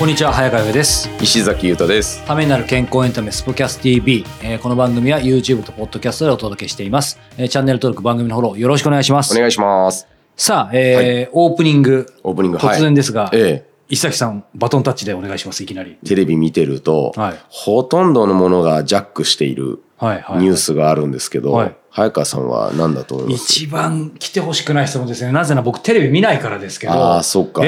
こんにちは早川上です。石崎優太です。ためになる健康エンタメスポキャス TV、えー、この番組は YouTube とポッドキャストでお届けしています、えー、チャンネル登録番組のフォローよろしくお願いします。お願いします。さあ、えー、はい、オープニングオープニング突然ですが、はい、ええ。石崎さん、バトンタッチでお願いします、いきなり。テレビ見てると、はい、ほとんどのものがジャックしているニュースがあるんですけど、はい。はい、早川さんは何だと思います？一番来てほしくない質問ですね。なぜなら僕テレビ見ないからですけど。ああ、そっか。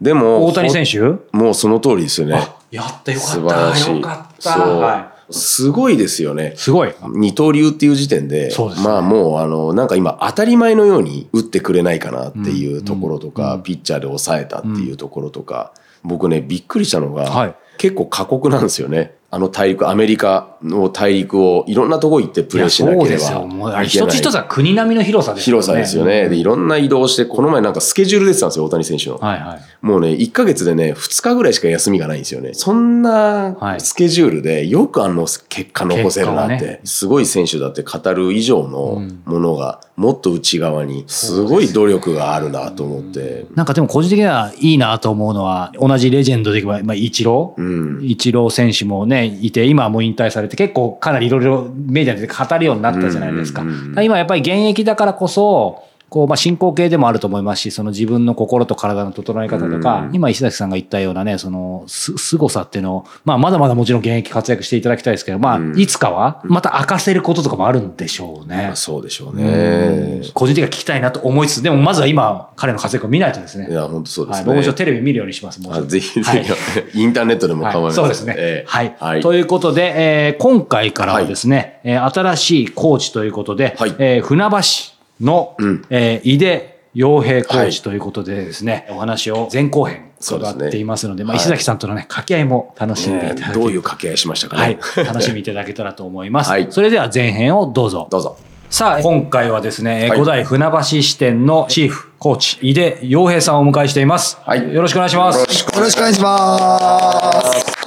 でも、大谷選手？もうその通りですよね。やったよかった。素晴らしい。よかった。はい。すごいですよね。すごい。二刀流っていう時点で、でね、まあもうあの、なんか今当たり前のように打ってくれないかなっていうところとか、うんうん、ピッチャーで抑えたっていうところとか、僕ね、びっくりしたのが、はい、結構過酷なんですよね。あの大陸、アメリカの大陸をいろんなとこ行ってプレーしなければいけない。一つ一つは国並みの広さですよね。広さですよね。で、いろんな移動して、この前なんかスケジュール出てたんですよ、大谷選手の。はいはい。もうね、1ヶ月でね、2日ぐらいしか休みがないんですよね。そんなスケジュールでよくあの結果残せるなって。ね、すごい選手だって語る以上のものが、もっと内側に、すごい努力があるなと思って。なんかでも個人的にはいいなと思うのは、同じレジェンドでいけば、まあ、イチロー、うん、イチロー選手もね、いて、今はもう引退されて結構かなりいろいろメディアで語るようになったじゃないですか。今やっぱり現役だからこそ、こう、まあ、進行形でもあると思いますし、その自分の心と体の整え方とか、今石崎さんが言ったようなね、その、す、凄さっていうのを、まあ、まだまだもちろん現役活躍していただきたいですけど、まあ、いつかは、また明かせることとかもあるんでしょうね。そうでしょうね。個人的には聞きたいなと思いつつ、でもまずは今、彼の活躍を見ないとですね。いや、本当そうですね。はい、僕もテレビ見るようにします。もうぜひぜひ、はい、インターネットでも構いません、はい、そうですね、えー、はい。はい。ということで、えー、今回からはですね、はい、新しいコーチということで、はい、えー、船橋の、うん、えー、井出洋平コーチということでですね、はい、お話を前後編伺っていますので、でね、まあ、石崎さんとのね、掛け合いも楽しんでいただき、ね、どういう掛け合いしましたかね。はい。楽しみいただけたらと思います。はい。それでは前編をどうぞ。どうぞ。さあ、今回はですね、はい、古代船橋支店のチーフ、コーチ、井出洋平さんをお迎えしています。はい。よろしくお願いします。よろしくお願いします。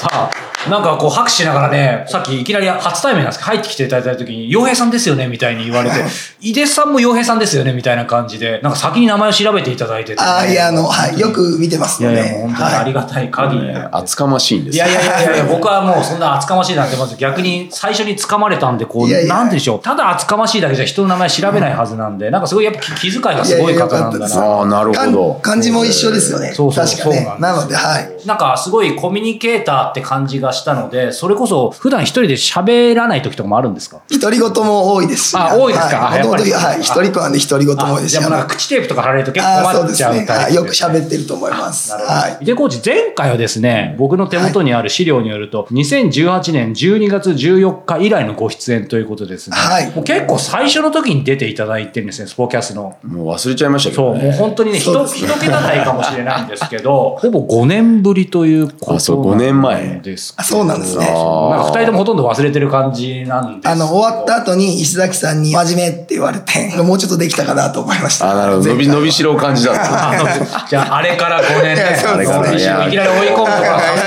さあ、なんかこう拍手しながらね、さっきいきなり初対面なんですけど、入ってきていただいた時に、洋平さんですよねみたいに言われて、井出さんも洋平さんですよねみたいな感じで、なんか先に名前を調べていただいてて、ね、ああ、いや、あの、はい、よく見てますね。いやいや、本当にありがたい限り、はい、厚かましいんですいやいやいやいや、僕はもうそんな厚かましいなんて、まず逆に最初に掴まれたんで、こう、いやいやなんでしょう。ただ厚かましいだけじゃ人の名前調べないはずなんで、なんかすごいやっぱ気遣いがすごい方なんだな。ああ、なるほど。漢字も一緒ですよね。そうそうそう。確かね。なので、はい。なんかすごいコミュニケーターって感じがしたので、それれこそ普段一人で喋らない時とかもあるんですか？独り言も多いですし。あ、多いですか？はい、もともと、はい、一人っ子なんで独り言も多いですし。でもなんか口テープとか貼られると結構困っちゃうタイプ、ね、よく喋ってると思います。はい。で、コーチ、前回はですね、僕の手元にある資料によると、2018年12月14日以来のご出演ということですね。はい。もう結構最初の時に出ていただいてるんですね、スポーキャスの。もう忘れちゃいましたけど、ね、そう、もう本当にね、一桁台かもしれないんですけど、ほぼ5年ぶりということなんです。あ、そう、5年前。ですそうなんですね。なんか2人ともほとんど忘れてる感じなんであの、終わった後に石崎さんに真面目って言われて、もうちょっとできたかなと思いました。あ、なるほど。伸び、伸びしろを感じた。じゃあ、あれから5年ね。あれからいきなり追い込むとか、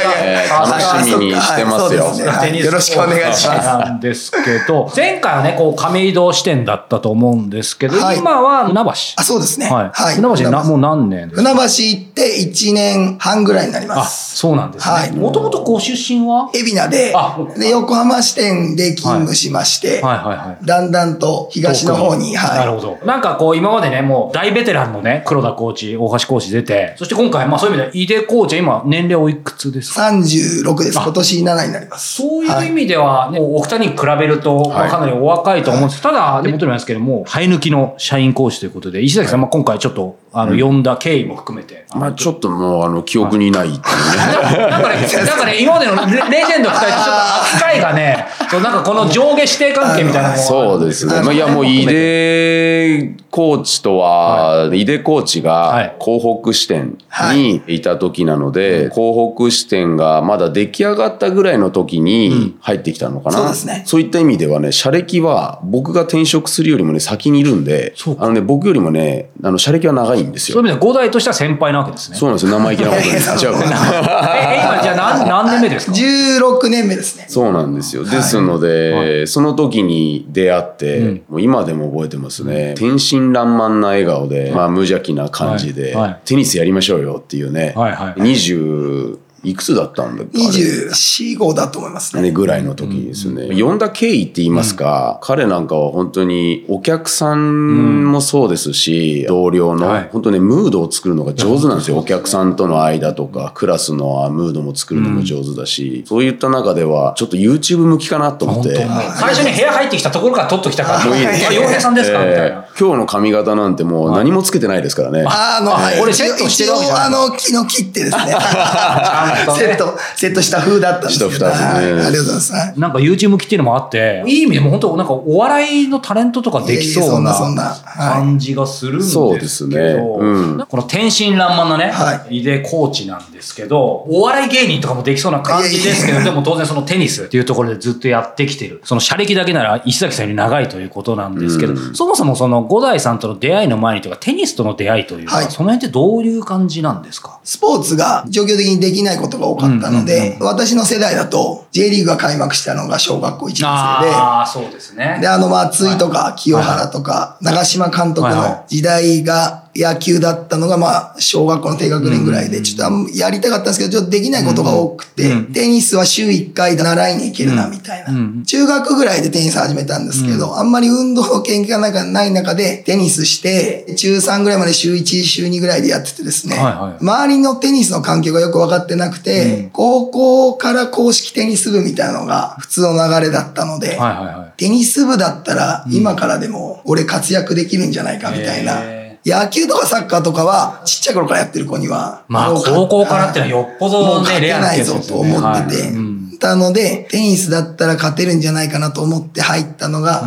楽しみにしてますよ。よろしくお願いします。なんですけど、前回はね、こう、亀戸支店だったと思うんですけど、今は船橋。あ、そうですね。はい。船橋な、もう何年船橋行って1年半ぐらいになります。あ、そうなんですね。はい。もともとご出身は？海老名で、で、横浜支店で勤務しまして、はいはいはいだんだんと東の方に、はい。なるほど。なんかこう、今までね、もう大ベテランのね、黒田コーチ、大橋コーチ出て、そして今回、まあそういう意味で、井出コーチは今、年齢おいくつですか ?36 です。今年7になります。そういう意味では、ね、お二人に比べると、まあ、かなりお若いと思うんです。ただ、手元にありますけども、生え抜きの社員講師ということで、石崎さん、まあ今回ちょっと、あの、呼んだ経緯も含めて。まあちょっともう、あの、記憶にないっていうね。なんかね、なんかね、今までのレジェンド二人とちょっと扱いがね、そうなんかこの上下指定関係みたいなそうですね。まあ、いやもう井出コーチとは、井出コーチが港北支店にいた時なので、港北支店がまだ出来上がったぐらいの時に入ってきたのかな。そうですね。そういった意味ではね、社歴は僕が転職するよりもね、先にいるんで、あのね、僕よりもね、あの、社歴は長いんですよ。そういう意味では5代としては先輩なわけですね。そうなんですよ。生意気なことに。違うえ、今じゃあ何何年目ですか ?16 年目ですね。そうなんですよ。ですので、はい、その時に出会って、うん、もう今でも覚えてますね。天真爛漫な笑顔で、まあ無邪気な感じで、テニスやりましょうよっていうね、はいはい、20、いくつだったんだっけ ?24、5だと思いますね。ね、ぐらいの時ですね。呼んだ経緯って言いますか、彼なんかは本当にお客さんもそうですし、同僚の、本当ね、ムードを作るのが上手なんですよ。お客さんとの間とか、クラスのムードも作るのも上手だし、そういった中では、ちょっと YouTube 向きかなと思って。最初に部屋入ってきたところから撮っときたから、もういいです。洋平さんですか？みたいな。今日の髪型なんてもう何もつけてないですからね。あの、俺セットしてるわけじゃない。あの、昨日切ってですね。セット、セットした風だったんですけど。した風ね。ありがとうございます。なんか YouTube 向きっていうのもあって、いい意味でも本当なんかお笑いのタレントとかできそうな感じがするんですけど、そうですね。この天真爛漫なね、井出コーチなんですけど、お笑い芸人とかもできそうな感じですけど、でも当然そのテニスっていうところでずっとやってきてる。その社歴だけなら石崎さんより長いということなんですけど、そもそもその五代さんとの出会いの前にというか、テニスとの出会いというか、はい、その辺ってどういう感じなんですか？スポーツが状況的にできないことが多かったので、私の世代だと、J リーグが開幕したのが小学校1年生で、ああ、そうですね。で、あの、松井とか清原とか、長島監督の時代が野球だったのが、まあ、小学校の低学年ぐらいで、ちょっとやりたかったんですけど、ちょっとできないことが多くて、テニスは週1回習いに行けるな、みたいな。中学ぐらいでテニス始めたんですけど、あんまり運動の研究がない中で、テニスして、中3ぐらいまで週1、週2ぐらいでやっててですね、周りのテニスの環境がよく分かってなくて、高校から公式テニス部みたいなのが普通の流れだったので、テニス部だったら今からでも俺活躍できるんじゃないかみたいな。野球とかサッカーとかは、ちっちゃい頃からやってる子には。まあ、高校からってのはよっぽどね、レアないぞと思ってて。たので、テニスだったら勝てるんじゃないかなと思って入ったのが、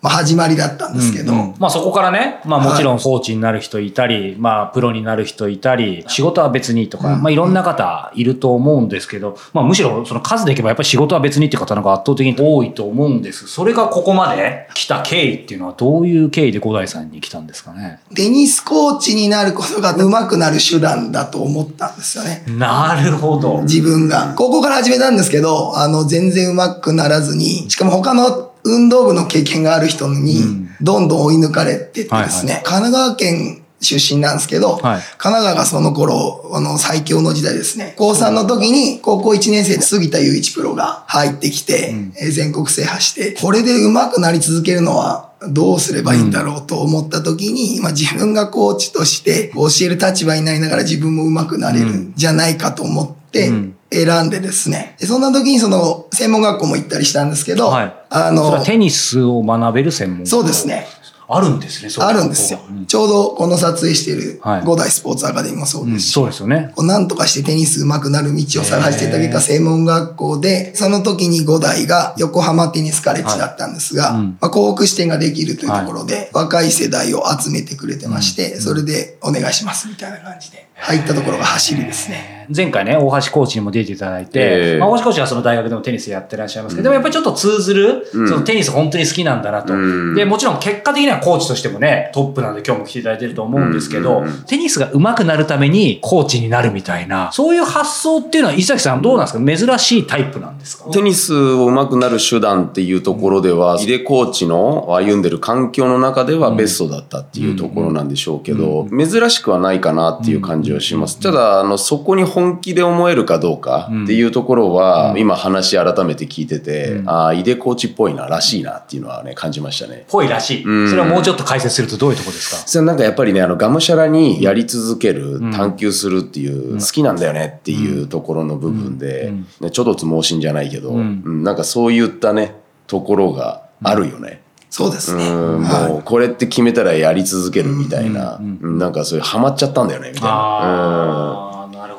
まあ始まりだったんですけど。うんうん、まあそこからね、まあもちろんコーチになる人いたり、はい、まあプロになる人いたり、仕事は別にとか、うん、まあいろんな方いると思うんですけど、まあむしろその数でいけばやっぱり仕事は別にっていう方の方が圧倒的に多いと思うんです。それがここまで来た経緯っていうのはどういう経緯で五代さんに来たんですかね？テニスコーチになることが上手くなる手段だと思ったんですよね。なるほど。自分が。高校から始めたんですけど、あの全然上手くならずに、しかも他の運動部の経験がある人に、どんどん追い抜かれててですね、神奈川県出身なんですけど、はい、神奈川がその頃、あの、最強の時代ですね。高3の時に、高校1年生で杉田雄一プロが入ってきて、うん、全国制覇して、これで上手くなり続けるのは、どうすればいいんだろうと思った時に、まあ自分がコーチとして教える立場になりながら自分も上手くなれるんじゃないかと思って、選んでですね。そんな時にその専門学校も行ったりしたんですけど、はい、あの、テニスを学べる専門学校そうですね。あるんですね、あるんですよ。ちょうどこの撮影している五代スポーツアカデミーもそうですし、そうですよね。なんとかしてテニス上手くなる道を探していた結果、専門学校で、その時に五代が横浜テニスカレッジだったんですが、まあ、幸福支店ができるというところで、若い世代を集めてくれてまして、それでお願いしますみたいな感じで入ったところが走りですね。前回ね、大橋コーチにも出ていただいて、まあ、大橋コーチはその大学でもテニスやってらっしゃいますけど、でもやっぱりちょっと通ずる、そのテニス本当に好きなんだなと。で、もちろん結果的にはコーチとしてもね、トップなんで今日も来ていただいてると思うんですけど、テニスが上手くなるためにコーチになるみたいな、そういう発想っていうのは、伊崎さんどうなんですか？珍しいタイプなんですか？テニスを上手くなる手段っていうところでは、井出コーチの歩んでる環境の中ではベストだったっていうところなんでしょうけど、珍しくはないかなっていう感じはします。ただ、あの、そこに本気で思えるかどうかっていうところは、今話改めて聞いてて、ああ、井出コーチっぽいな、らしいなっていうのはね、感じましたね。ぽいらしい。それはもうちょっと解説するとどういうとこですか？それなんかやっぱりね、あの、がむしゃらにやり続ける、探求するっていう、好きなんだよねっていうところの部分で、ね、ちょっとつ盲信じゃないけど、うん、なんかそういったね、ところがあるよね。そうですね。もう、これって決めたらやり続けるみたいな、なんかそういうハマっちゃったんだよね、みたいな。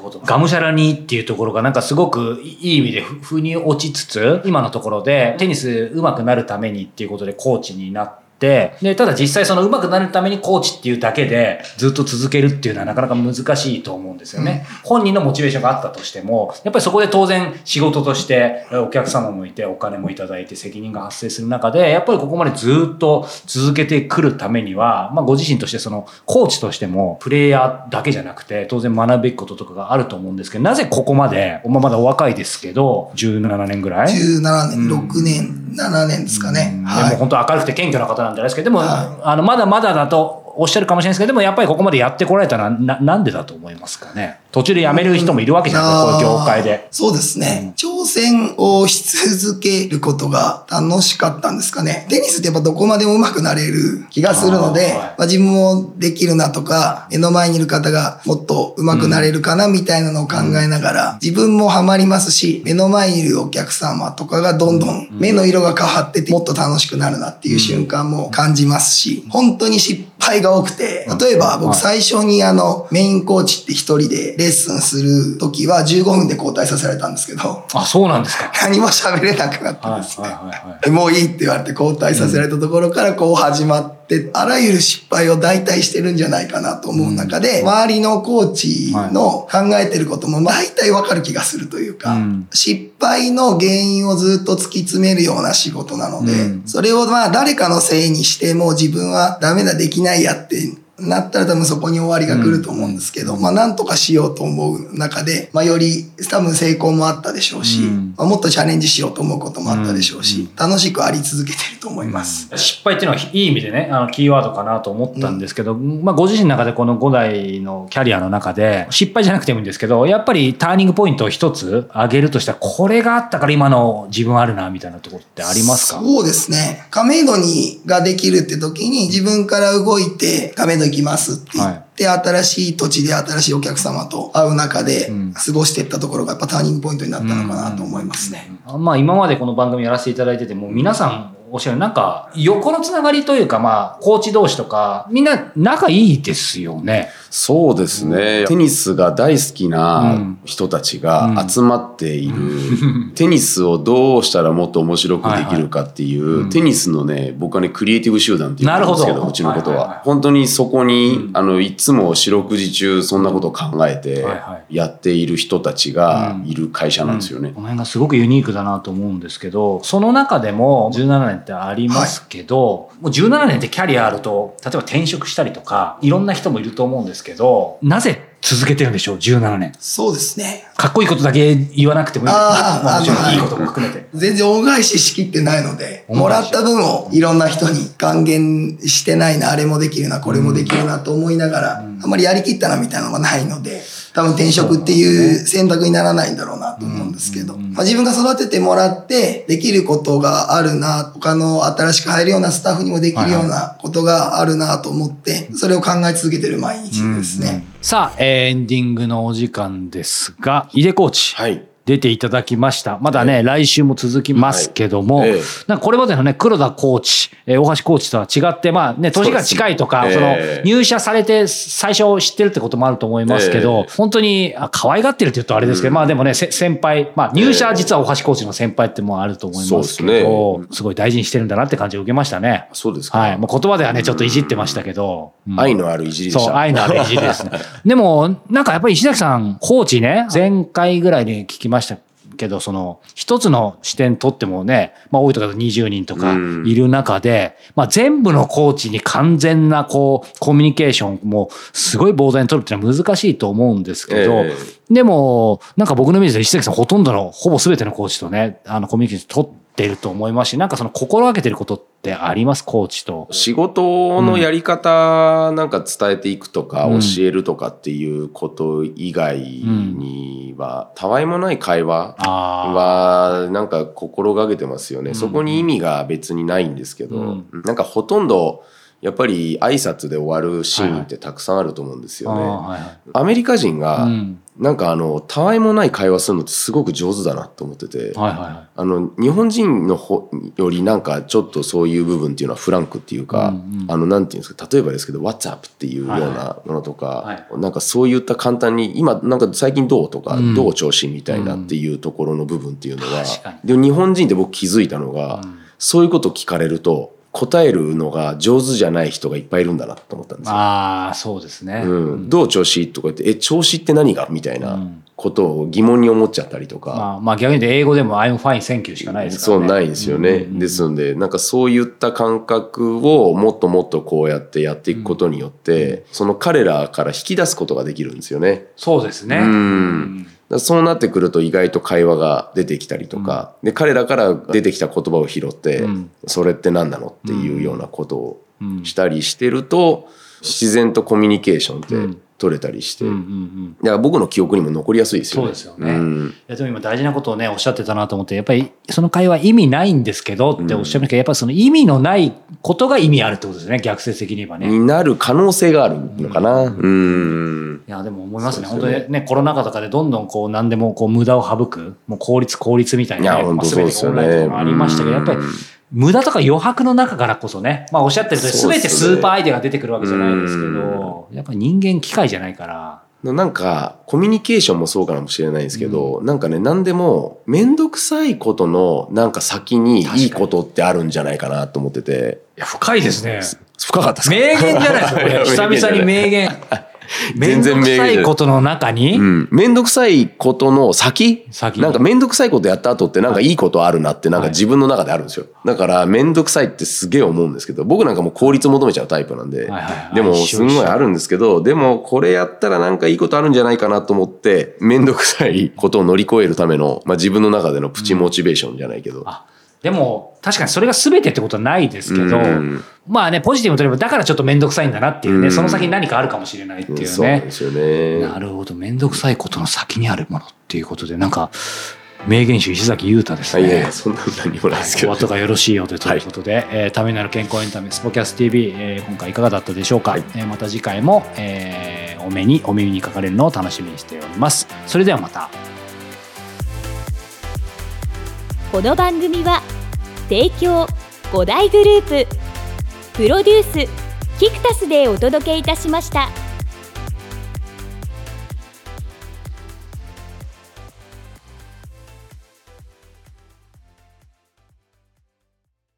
ほど。がむしゃらにっていうところがなんかすごくいい意味で腑に落ちつつ、今のところでテニス上手くなるためにっていうことでコーチになって、で、ただ実際その上手くなるためにコーチっていうだけでずっと続けるっていうのはなかなか難しいと思うんですよね。うん、本人のモチベーションがあったとしても、やっぱりそこで当然仕事としてお客様もいてお金もいただいて責任が発生する中で、やっぱりここまでずっと続けてくるためには、まあご自身としてそのコーチとしてもプレイヤーだけじゃなくて当然学ぶべきこととかがあると思うんですけど、なぜここまで、まあ、まだお若いですけど、17年ぐらい ?17 年、6年、7年ですかね。はい、でも本当明るくて謙虚な方なんじゃないですけど、でも、はい。あの、まだまだだとおっしゃるかもしれないですけど、でもやっぱりここまでやってこられたのはな、なんでだと思いますかね？途中で辞める人もいるわけじゃないですか、こういう業界で。そうですね、うん。挑戦をし続けることが楽しかったんですかね？テニスってやっぱどこまでも上手くなれる気がするので、あまあ、自分もできるなとか、目の前にいる方がもっと上手くなれるかなみたいなのを考えながら、自分もハマりますし、目の前にいるお客様とかがどんどん目の色が変わってて、もっと楽しくなるなっていう瞬間も感じますし、本当に失敗が多くて、例えば僕最初にあのメインコーチって一人でレッスンする時は15分で交代させられたんですけど。あ、そうなんですか。何も喋れなくなってですね。もういいって言われて交代させられたところからこう始まって、あらゆる失敗を代替してるんじゃないかなと思う中で、周りのコーチの考えてることも大体わかる気がするというか、失敗の原因をずっと突き詰めるような仕事なので、それをまあ誰かのせいにしても自分はダメだできないやってなったら多分そこに終わりが来ると思うんですけど、うん、まあなんとかしようと思う中で、まあより多分成功もあったでしょうし、うん、まあ、もっとチャレンジしようと思うこともあったでしょうし、うん、楽しくあり続けてると思います。失敗っていうのはいい意味でね、あのキーワードかなと思ったんですけど、まあご自身の中でこの5代のキャリアの中で、失敗じゃなくてもいいんですけど、やっぱりターニングポイントを一つ上げるとしたら、これがあったから今の自分あるな、みたいなところってありますか？そうですね。亀戸にができるって時に自分から動いて亀戸行きますって言って、新しい土地で新しいお客様と会う中で過ごしていったところがやっぱターニングポイントになったのかなと思いますね。まあ今までこの番組やらせていただいてても皆さんおっしゃるなんか横のつながりというかまあコーチ同士とかみんな仲いいですよね。そうですね、うん、テニスが大好きな人たちが集まっている、うん、テニスをどうしたらもっと面白くできるかっていう、はいはい、テニスのね僕はねクリエイティブ集団っていうんですけどうちのことは。はいはいはい、本当にそこに、うん、あのいつも四六時中そんなことを考えてやっている人たちがいる会社なんですよね、この辺がすごくユニークだなと思うんですけどその中でも17年ってありますけど、はい、もう17年ってキャリアあると例えば転職したりとかいろんな人もいると思うんですけど、なぜ続けてるんでしょう ?17 年。そうですね。かっこいいことだけ言わなくてもいい。ああ、もちろんいいことも含めて。全然恩返ししきってないので、もらった分をいろんな人に還元してないな、あれもできるな、これもできるなと思いながら、あんまりやりきったなみたいなのがないので、多分転職っていう選択にならないんだろうなと思うんですけど、まあ、自分が育ててもらってできることがあるな、他の新しく入るようなスタッフにもできるようなことがあるなと思って、それを考え続けてる毎日ですね。さあ、エンディングのお時間ですが、井出コーチ。はい。出ていただきました。まだね、来週も続きますけども、はいなんかこれまでのね、黒田コーチ、えー、大橋コーチとは違って、まあね、年が近いとか、その、入社されて最初知ってるってこともあると思いますけど、本当に、あ可愛がってるって言うとあれですけど、まあでもね、先輩、まあ入社実は大橋コーチの先輩ってもあると思いますけど、すごい大事にしてるんだなって感じを受けましたね。そうですか。はい。もう言葉ではね、ちょっといじってましたけど。愛のあるいじりでした。そう、愛のあるいじりですね。でも、なんかやっぱり石崎さん、コーチね、前回ぐらいに聞きましたけど、その、一つの視点とってもね、まあ多いとか20人とかいる中で、まあ全部のコーチに完全なこう、コミュニケーションもすごい膨大に取るっていうのは難しいと思うんですけど、えー、でも、なんか僕のイメージで石崎さんほとんどの、ほぼ全てのコーチとね、あのコミュニケーション取って、ってると思いますし、なんかその心がけてることってあります？コーチと。仕事のやり方なんか伝えていくとか、教えるとかっていうこと以外には、たわいもない会話はなんか心がけてますよね。そこに意味が別にないんですけど、なんかほとんどやっぱり挨拶で終わるシーンってたくさんあると思うんですよね。はいはい、アメリカ人が、なんかあの、たわいもない会話するのってすごく上手だなと思ってて、はいはいはい、あの、日本人のほよりなんかちょっとそういう部分っていうのはフランクっていうか、うんうん、あの、なんていうんですか、例えばですけど、What's up っていうようなものとか、はいはい、なんかそういった簡単に、今なんか最近どうとか、うん、どう調子みたいなっていうところの部分っていうのは、うん、で日本人って僕気づいたのが、うん、そういうこと聞かれると、答えるのが上手じゃない人がいっぱいいるんだなと思ったんですよ。ああ、そうですね。うん。どう調子とか言って、え、調子って何がみたいなことを疑問に思っちゃったりとか。まあ、まあ逆に言って英語でも I'm fine, thank you しかないですからね。そうないですよね。うんうん、ですので、なんかそういった感覚をもっともっとこうやってやっていくことによって、うん、その彼らから引き出すことができるんですよね。そうですね。うんそうなってくると意外と会話が出てきたりとか、うん、で彼らから出てきた言葉を拾って、うん、それって何なのっていうようなことをしたりしてると、自然とコミュニケーションって取れたりして、うんうんうん、だから僕の記憶にも残りやすいですよね。そうですよね。うん、いやでも今大事なことをねおっしゃってたなと思ってやっぱりその会話意味ないんですけどっておっしゃいましたけど、やっぱりその意味のないことが意味あるってことですね逆説的に言えばね。になる可能性があるのかな。うん。うんいやでも思いますね、ね、本当にねコロナ禍とかでどんどんこう何でもこう無駄を省くもう効率効率みたいな、ね、いや本当そうですよね。ありましたけどやっぱり。無駄とか余白の中からこそね、まあおっしゃってるとり全てスーパーアイデアが出てくるわけじゃないですけど、やっぱり人間機械じゃないから。なんか、コミュニケーションもそうかもしれないですけど、うん、なんかね、何でも、めんどくさいことの、なんか先にいいことってあるんじゃないかなと思ってて。いや、深いですね。深かったですか？名言じゃないですか、これ。久々に名言。全然めんどくさいことの中に、うん、めんどくさいことの先？先なんかめんどくさいことやった後ってなんかい。いことあるなってなんか自分の中であるんですよ。だからめんどくさいってすげえ思うんですけど、僕なんかもう効率求めちゃうタイプなんで、でもすんごいあるんですけど、でもこれやったらなんかいいことあるんじゃないかなと思って、めんどくさいことを乗り越えるための、まあ自分の中でのプチモチベーションじゃないけど。うんでも、確かにそれが全てってことはないですけど、まあね、ポジティブに取れば、だからちょっと面倒くさいんだなっていうね、その先に何かあるかもしれないっていうね。そうですよね。なるほど、面倒くさいことの先にあるものっていうことで、なんか、名言集石崎裕太ですね。いやいや、そんな何もないですけど。お後がよろしいようでということで、はい、えー、ためになる健康エンタメ、スポキャス TV、えー、今回いかがだったでしょうか？はい、えー、また次回も、えー、お目に、お耳にかかれるのを楽しみにしております。それではまた。この番組は提供5大グループプロデュースキクタスでお届けいたしました。